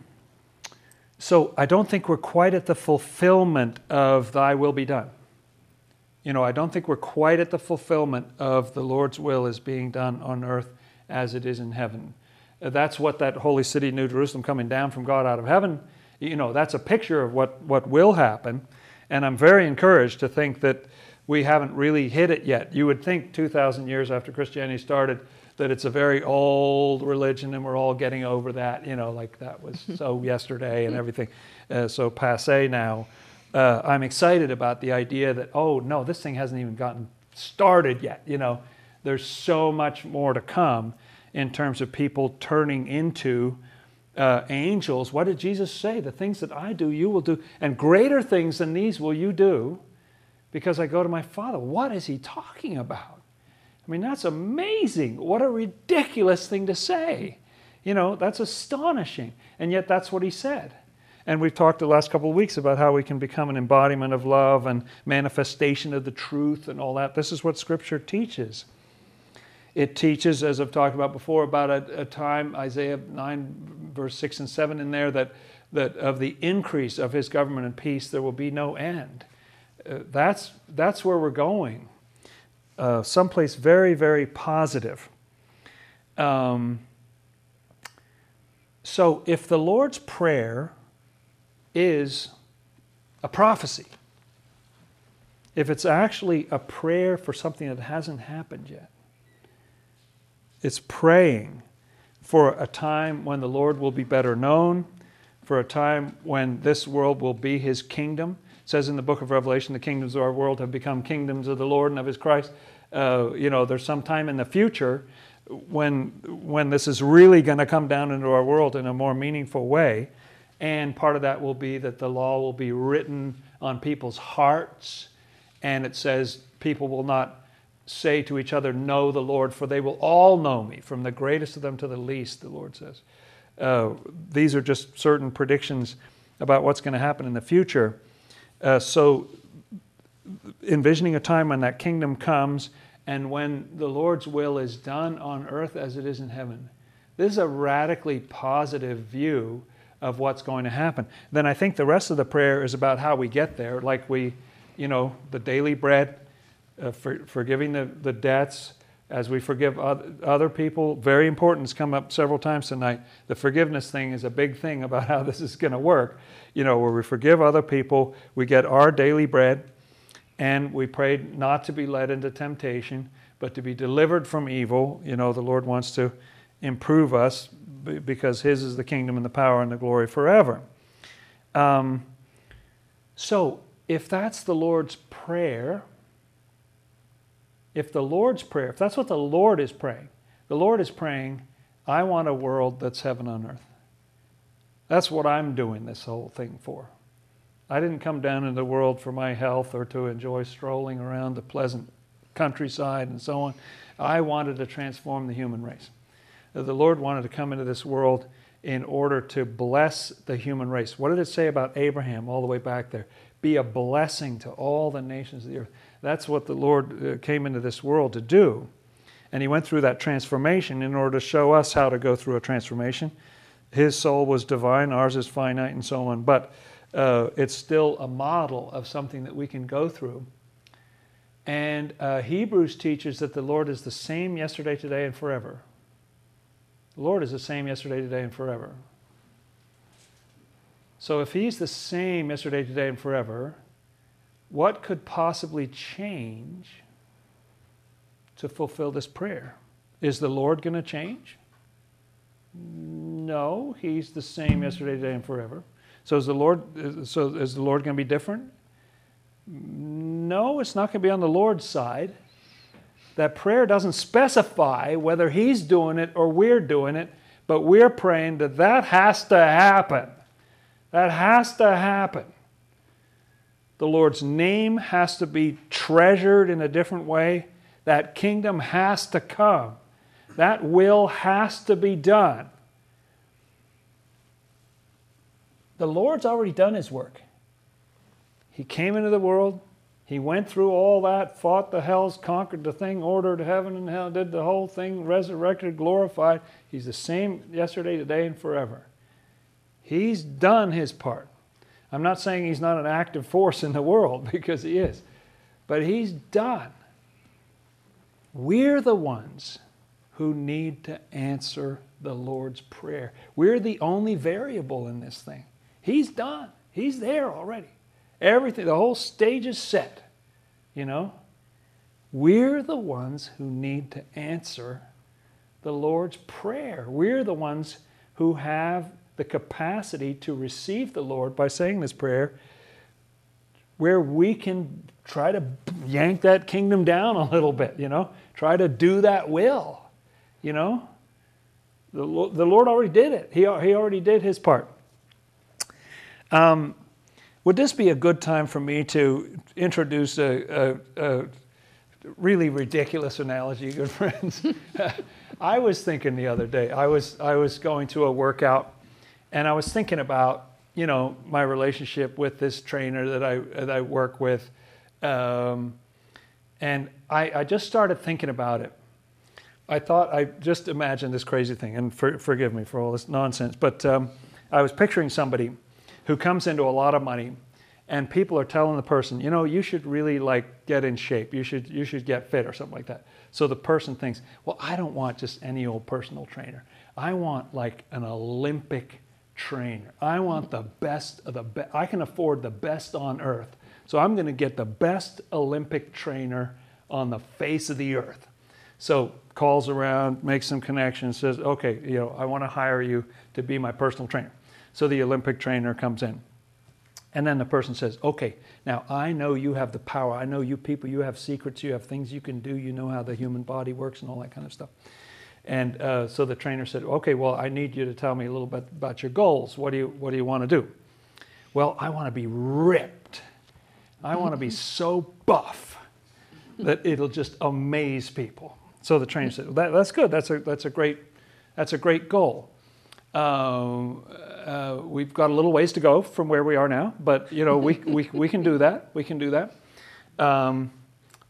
so I don't think we're quite at the fulfillment of thy will be done. You know, I don't think we're quite at the fulfillment of the Lord's will is being done on earth as it is in heaven. That's what that holy city, New Jerusalem, coming down from God out of heaven, you know, that's a picture of what, what will happen. And I'm very encouraged to think that we haven't really hit it yet. You would think 2,000 years after Christianity started, that it's a very old religion and we're all getting over that, you know, like that was so [laughs] yesterday and everything, uh, so passe now. Uh, I'm excited about the idea that, oh, no, this thing hasn't even gotten started yet. You know, there's so much more to come in terms of people turning into uh, angels. What did Jesus say? The things that I do, you will do, and greater things than these will you do because I go to my Father. What is he talking about? I mean, that's amazing. What a ridiculous thing to say. You know, that's astonishing. And yet, that's what he said. And we've talked the last couple of weeks about how we can become an embodiment of love and manifestation of the truth and all that. This is what Scripture teaches. It teaches, as I've talked about before, about a, a time, Isaiah 9, verse 6 and 7 in there, that, that of the increase of his government and peace, there will be no end. Uh, that's, that's where we're going uh, someplace very, very positive. Um, so, if the Lord's Prayer is a prophecy, if it's actually a prayer for something that hasn't happened yet, it's praying for a time when the Lord will be better known, for a time when this world will be his kingdom. It says in the book of Revelation, the kingdoms of our world have become kingdoms of the Lord and of his Christ uh, you know, there's some time in the future when when this is really going to come down into our world in a more meaningful way, and part of that will be that the law will be written on people's hearts, and it says people will not say to each other, "Know the Lord," for they will all know me, from the greatest of them to the least. The Lord says. Uh, these are just certain predictions about what's going to happen in the future. Uh, so envisioning a time when that kingdom comes and when the Lord's will is done on earth as it is in heaven. This is a radically positive view of what's going to happen. Then I think the rest of the prayer is about how we get there, like we, you know, the daily bread, uh, for, forgiving the, the debts as we forgive other people. Very important. It's come up several times tonight. The forgiveness thing is a big thing about how [laughs] this is going to work. You know, where we forgive other people, we get our daily bread and we prayed not to be led into temptation, but to be delivered from evil. You know, the Lord wants to improve us because His is the kingdom and the power and the glory forever. Um, so, if that's the Lord's prayer, if the Lord's prayer, if that's what the Lord is praying, the Lord is praying, I want a world that's heaven on earth. That's what I'm doing this whole thing for. I didn't come down into the world for my health or to enjoy strolling around the pleasant countryside and so on. I wanted to transform the human race. The Lord wanted to come into this world in order to bless the human race. What did it say about Abraham all the way back there? Be a blessing to all the nations of the earth. That's what the Lord uh, came into this world to do. And he went through that transformation in order to show us how to go through a transformation. His soul was divine, ours is finite, and so on. But uh, it's still a model of something that we can go through. And uh, Hebrews teaches that the Lord is the same yesterday, today, and forever. The Lord is the same yesterday, today, and forever. So if He's the same yesterday, today, and forever, what could possibly change to fulfill this prayer? Is the Lord going to change? No, He's the same yesterday, today, and forever. So is the Lord? So is the Lord going to be different? No, it's not going to be on the Lord's side. That prayer doesn't specify whether He's doing it or we're doing it, but we're praying that that has to happen. That has to happen. The Lord's name has to be treasured in a different way. That kingdom has to come. That will has to be done. The Lord's already done his work. He came into the world, he went through all that, fought the hells, conquered the thing, ordered heaven and hell, did the whole thing, resurrected, glorified. He's the same yesterday, today, and forever. He's done his part. I'm not saying he's not an active force in the world [laughs] because he is, but he's done. We're the ones who need to answer the Lord's Prayer. We're the only variable in this thing. He's done, He's there already. Everything, the whole stage is set, you know? We're the ones who need to answer the Lord's Prayer. We're the ones who have the capacity to receive the Lord by saying this prayer, where we can try to yank that kingdom down a little bit, you know, try to do that will, you know. The, the Lord already did it, He, he already did His part. Um, would this be a good time for me to introduce a, a, a really ridiculous analogy, [laughs] good friends? I was thinking the other day, I was, I was going to a workout and I was thinking about, you know, my relationship with this trainer that I, that I work with. Um, and I, I, just started thinking about it. I thought, I just imagined this crazy thing, and for, forgive me for all this nonsense, but um, I was picturing somebody who comes into a lot of money and people are telling the person, you know, you should really like get in shape. You should, you should get fit or something like that. So the person thinks, well, I don't want just any old personal trainer. I want like an Olympic trainer. I want the best of the best. I can afford the best on earth. So I'm going to get the best Olympic trainer on the face of the earth. So calls around, makes some connections, says, okay, you know, I want to hire you to be my personal trainer. So the Olympic trainer comes in. And then the person says, okay, now I know you have the power. I know you people, you have secrets, you have things you can do, you know how the human body works and all that kind of stuff. And uh, so the trainer said, okay, well, I need you to tell me a little bit about your goals. What do you, what do you want to do? Well, I want to be ripped. I want to be [laughs] so buff that it'll just amaze people. So the trainer said, well, that, that's good. That's a, that's, a great, that's a great goal. Um, uh, we've got a little ways to go from where we are now, but you know, we, we, we can do that. We can do that. Um,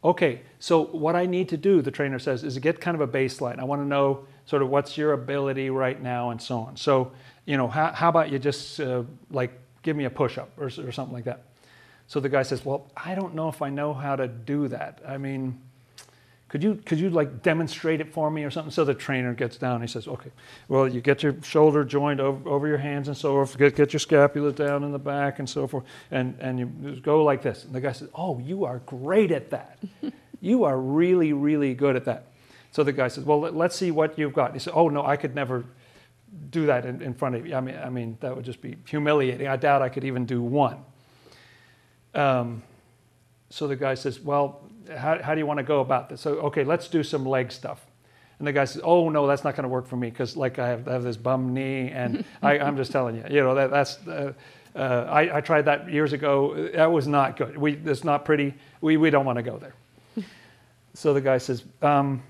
Okay, so what I need to do, the trainer says, is get kind of a baseline. I want to know sort of what's your ability right now and so on. So, you know, how, how about you just uh, like give me a push up or, or something like that? So the guy says, Well, I don't know if I know how to do that. I mean, could you could you like demonstrate it for me or something? So the trainer gets down. He says, "Okay, well, you get your shoulder joint over, over your hands and so forth. Get, get your scapula down in the back and so forth, and and you go like this." And the guy says, "Oh, you are great at that. [laughs] you are really really good at that." So the guy says, "Well, let, us see what you've got." He said, "Oh no, I could never." Do that in, in front of you. I mean, I mean that would just be humiliating. I doubt I could even do one. Um, so the guy says, "Well, how, how do you want to go about this? So, okay, let's do some leg stuff. And the guy says, "Oh no, that's not going to work for me because like I have, I have, this bum knee, and [laughs] I, am just telling you, you know that, that's." Uh, uh, I, I, tried that years ago. That was not good. We, it's not pretty. We, we don't want to go there. [laughs] so the guy says, um,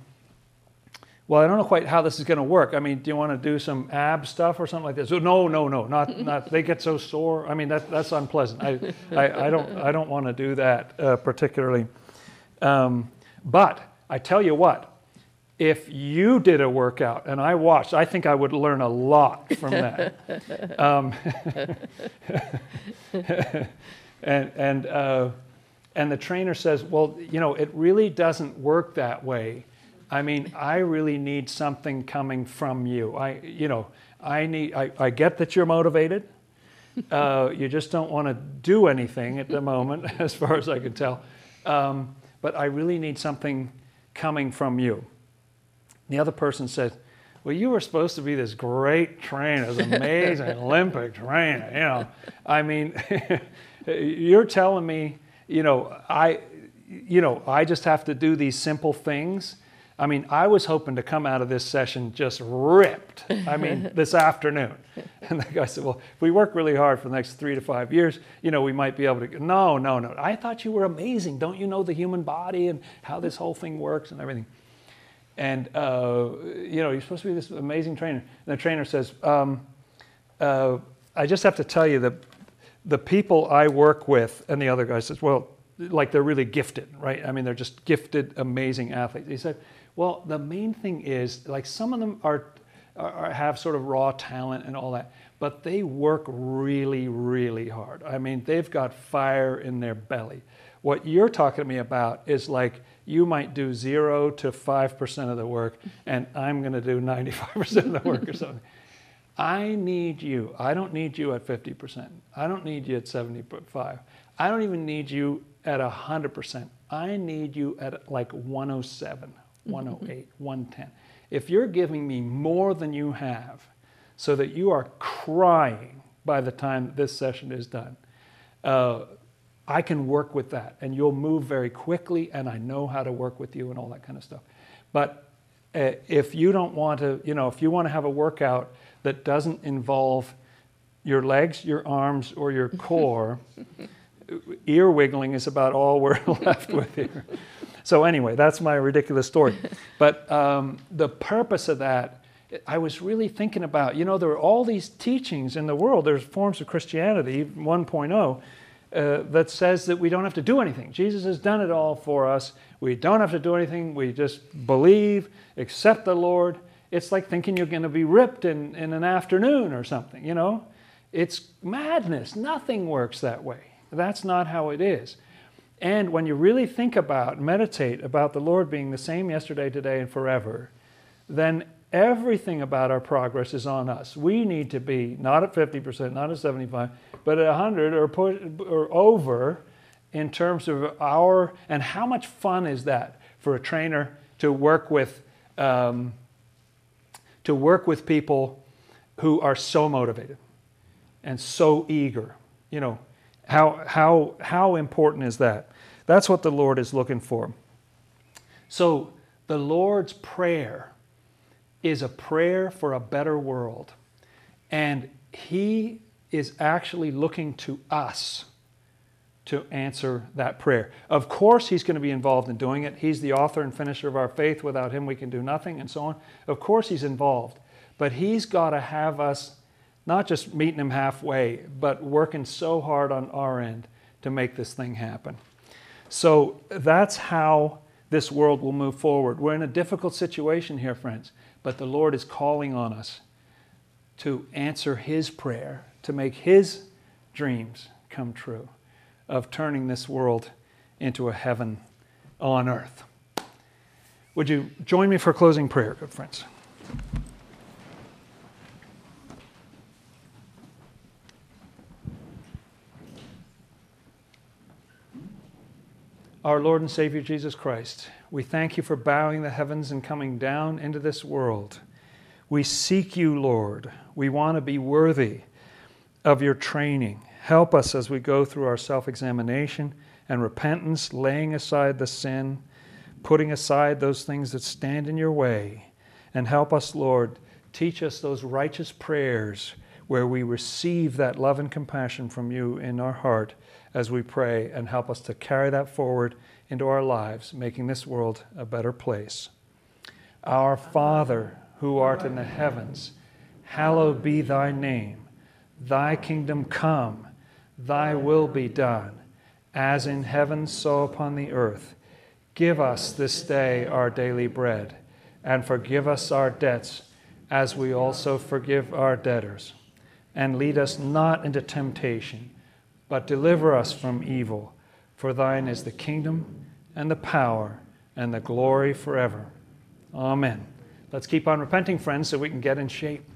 "Well, I don't know quite how this is going to work. I mean, do you want to do some ab stuff or something like this?" So, no, no, no, not not. They get so sore. I mean, that that's unpleasant. I I, I don't I don't want to do that uh, particularly. Um, but I tell you what, if you did a workout and I watched, I think I would learn a lot from that. [laughs] um, [laughs] and and uh, and the trainer says, well, you know, it really doesn't work that way. I mean, I really need something coming from you. I, you know, I need. I, I get that you're motivated, Uh, you just don't want to do anything at the moment, [laughs] as far as I can tell. Um, but I really need something coming from you. The other person said, Well, you were supposed to be this great trainer, this [laughs] amazing Olympic trainer. You know, I mean, [laughs] you're telling me, you know, I, you know, I just have to do these simple things. I mean, I was hoping to come out of this session just ripped. I mean, [laughs] this afternoon. And the guy said, Well, if we work really hard for the next three to five years, you know, we might be able to. No, no, no. I thought you were amazing. Don't you know the human body and how this whole thing works and everything? And, uh, you know, you're supposed to be this amazing trainer. And the trainer says, um, uh, I just have to tell you that the people I work with, and the other guy says, Well, like they're really gifted, right? I mean, they're just gifted, amazing athletes. He said, well, the main thing is like some of them are, are, have sort of raw talent and all that, but they work really, really hard. I mean, they've got fire in their belly. What you're talking to me about is like you might do zero to five percent of the work, and I'm going to do 95% of the work or something. [laughs] I need you. I don't need you at 50%. I don't need you at 75. I don't even need you at 100%. I need you at like 107 108, 110. If you're giving me more than you have, so that you are crying by the time this session is done, uh, I can work with that and you'll move very quickly and I know how to work with you and all that kind of stuff. But uh, if you don't want to, you know, if you want to have a workout that doesn't involve your legs, your arms, or your [laughs] core, ear wiggling is about all we're [laughs] left with here. So, anyway, that's my ridiculous story. [laughs] but um, the purpose of that, I was really thinking about, you know, there are all these teachings in the world. There's forms of Christianity, 1.0, uh, that says that we don't have to do anything. Jesus has done it all for us. We don't have to do anything. We just believe, accept the Lord. It's like thinking you're going to be ripped in, in an afternoon or something, you know? It's madness. Nothing works that way. That's not how it is. And when you really think about, meditate about the Lord being the same yesterday, today, and forever, then everything about our progress is on us. We need to be not at 50%, not at 75, but at 100 or, or over in terms of our, and how much fun is that for a trainer to work with, um, to work with people who are so motivated and so eager, you know, how, how, how important is that? That's what the Lord is looking for. So, the Lord's Prayer is a prayer for a better world. And He is actually looking to us to answer that prayer. Of course, He's going to be involved in doing it. He's the author and finisher of our faith. Without Him, we can do nothing, and so on. Of course, He's involved. But He's got to have us not just meeting him halfway, but working so hard on our end to make this thing happen. So that's how this world will move forward. We're in a difficult situation here, friends, but the Lord is calling on us to answer His prayer, to make His dreams come true of turning this world into a heaven on earth. Would you join me for closing prayer, good friends? Our Lord and Savior Jesus Christ, we thank you for bowing the heavens and coming down into this world. We seek you, Lord. We want to be worthy of your training. Help us as we go through our self examination and repentance, laying aside the sin, putting aside those things that stand in your way. And help us, Lord, teach us those righteous prayers where we receive that love and compassion from you in our heart as we pray and help us to carry that forward into our lives, making this world a better place. Our Father, who art in the heavens, hallowed be thy name. Thy kingdom come, thy will be done, as in heaven, so upon the earth. Give us this day our daily bread, and forgive us our debts, as we also forgive our debtors. And lead us not into temptation but deliver us from evil. For thine is the kingdom and the power and the glory forever. Amen. Let's keep on repenting, friends, so we can get in shape.